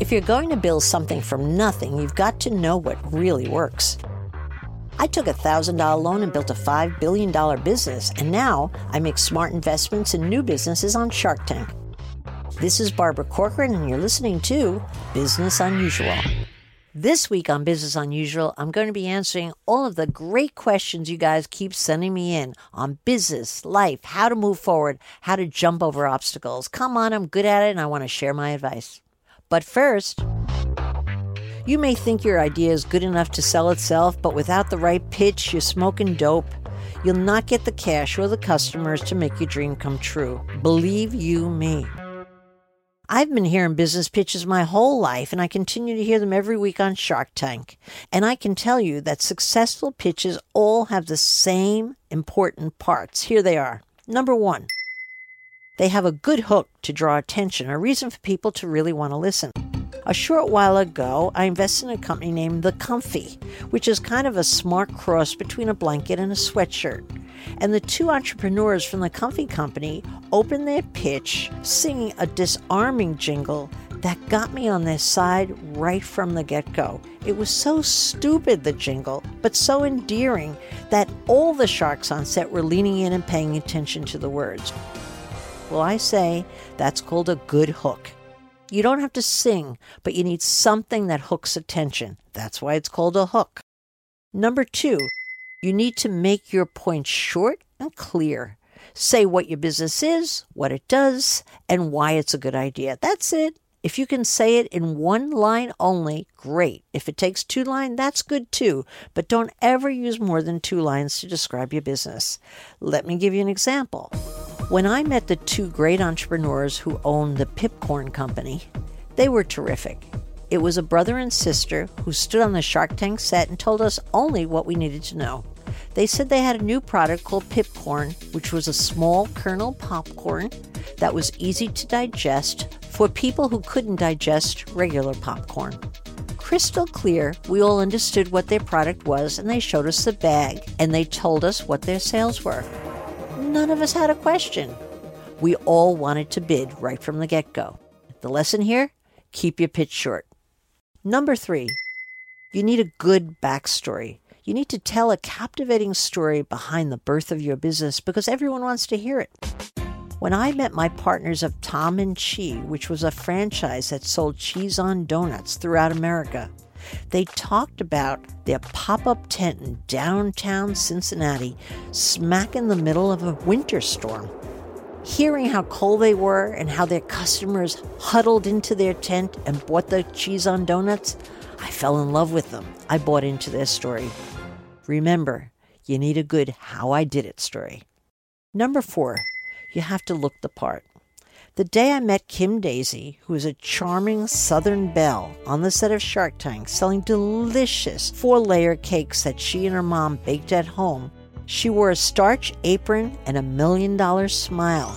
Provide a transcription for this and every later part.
If you're going to build something from nothing, you've got to know what really works. I took a $1,000 loan and built a $5 billion business, and now I make smart investments in new businesses on Shark Tank. This is Barbara Corcoran, and you're listening to Business Unusual. This week on Business Unusual, I'm going to be answering all of the great questions you guys keep sending me in on business, life, how to move forward, how to jump over obstacles. Come on, I'm good at it and I want to share my advice. But first, you may think your idea is good enough to sell itself, but without the right pitch, you're smoking dope. You'll not get the cash or the customers to make your dream come true. Believe you me. I've been hearing business pitches my whole life, and I continue to hear them every week on Shark Tank. And I can tell you that successful pitches all have the same important parts. Here they are. Number one, they have a good hook to draw attention, a reason for people to really want to listen. A short while ago, I invested in a company named The Comfy, which is kind of a smart cross between a blanket and a sweatshirt. And the two entrepreneurs from the Comfy Company opened their pitch singing a disarming jingle that got me on their side right from the get go. It was so stupid, the jingle, but so endearing that all the sharks on set were leaning in and paying attention to the words. Well, I say that's called a good hook. You don't have to sing, but you need something that hooks attention. That's why it's called a hook. Number two, you need to make your point short and clear. Say what your business is, what it does, and why it's a good idea. That's it. If you can say it in one line only, great. If it takes two lines, that's good too. But don't ever use more than two lines to describe your business. Let me give you an example. When I met the two great entrepreneurs who owned the Pipcorn Company, they were terrific. It was a brother and sister who stood on the Shark Tank set and told us only what we needed to know. They said they had a new product called Pipcorn, which was a small kernel popcorn that was easy to digest for people who couldn't digest regular popcorn. Crystal clear, we all understood what their product was and they showed us the bag and they told us what their sales were. None of us had a question. We all wanted to bid right from the get go. The lesson here keep your pitch short. Number three, you need a good backstory. You need to tell a captivating story behind the birth of your business because everyone wants to hear it. When I met my partners of Tom and Chee, which was a franchise that sold cheese on donuts throughout America, they talked about their pop up tent in downtown Cincinnati, smack in the middle of a winter storm. Hearing how cold they were and how their customers huddled into their tent and bought the cheese on donuts, I fell in love with them. I bought into their story. Remember, you need a good how I did it story. Number four, you have to look the part. The day I met Kim Daisy, who is a charming Southern belle on the set of Shark Tank selling delicious four layer cakes that she and her mom baked at home, she wore a starch apron and a million dollar smile.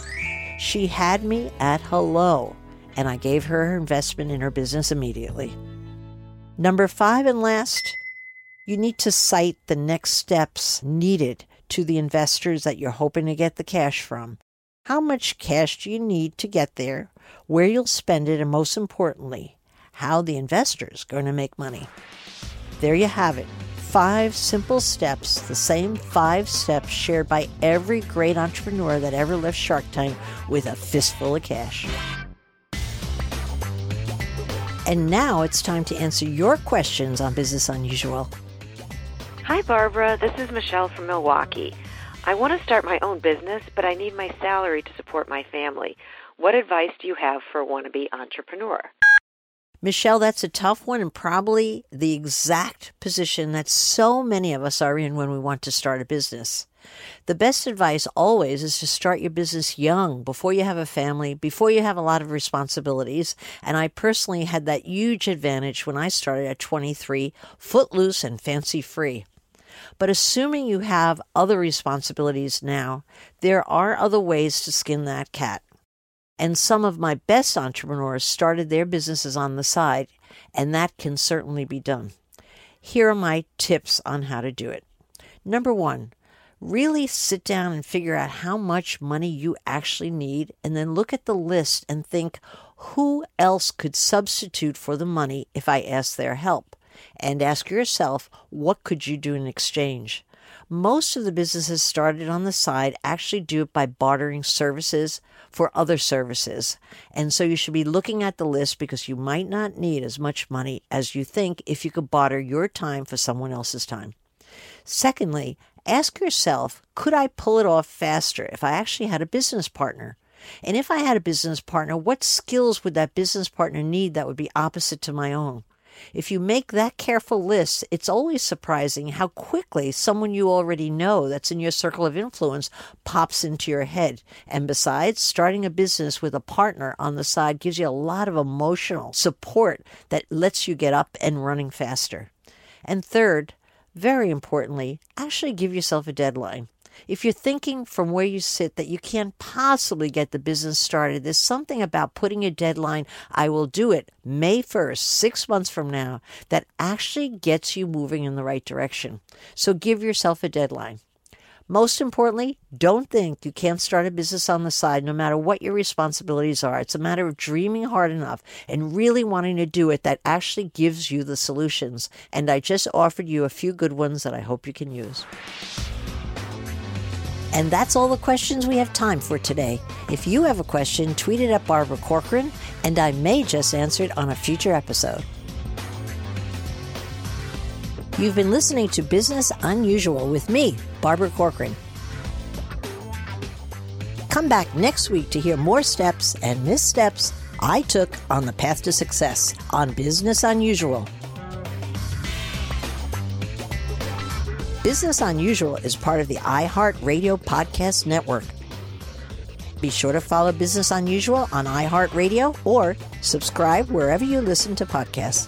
She had me at hello, and I gave her her investment in her business immediately. Number five and last, you need to cite the next steps needed to the investors that you're hoping to get the cash from. How much cash do you need to get there, where you'll spend it, and most importantly, how the investor's going to make money. There you have it five simple steps, the same five steps shared by every great entrepreneur that ever left Shark Tank with a fistful of cash. And now it's time to answer your questions on Business Unusual. Hi, Barbara. This is Michelle from Milwaukee. I want to start my own business, but I need my salary to support my family. What advice do you have for a wannabe entrepreneur? Michelle, that's a tough one and probably the exact position that so many of us are in when we want to start a business. The best advice always is to start your business young, before you have a family, before you have a lot of responsibilities. And I personally had that huge advantage when I started at 23, footloose and fancy free. But assuming you have other responsibilities now, there are other ways to skin that cat. And some of my best entrepreneurs started their businesses on the side, and that can certainly be done. Here are my tips on how to do it. Number one, really sit down and figure out how much money you actually need, and then look at the list and think who else could substitute for the money if I ask their help? And ask yourself, what could you do in exchange? Most of the businesses started on the side actually do it by bartering services for other services. And so you should be looking at the list because you might not need as much money as you think if you could barter your time for someone else's time. Secondly, ask yourself, could I pull it off faster if I actually had a business partner? And if I had a business partner, what skills would that business partner need that would be opposite to my own? If you make that careful list, it's always surprising how quickly someone you already know that's in your circle of influence pops into your head. And besides, starting a business with a partner on the side gives you a lot of emotional support that lets you get up and running faster. And third, very importantly, actually give yourself a deadline. If you're thinking from where you sit that you can't possibly get the business started, there's something about putting a deadline, I will do it May 1st, six months from now, that actually gets you moving in the right direction. So give yourself a deadline. Most importantly, don't think you can't start a business on the side no matter what your responsibilities are. It's a matter of dreaming hard enough and really wanting to do it that actually gives you the solutions. And I just offered you a few good ones that I hope you can use. And that's all the questions we have time for today. If you have a question, tweet it at Barbara Corcoran, and I may just answer it on a future episode. You've been listening to Business Unusual with me, Barbara Corcoran. Come back next week to hear more steps and missteps I took on the path to success on Business Unusual. Business Unusual is part of the iHeartRadio Podcast Network. Be sure to follow Business Unusual on iHeartRadio or subscribe wherever you listen to podcasts.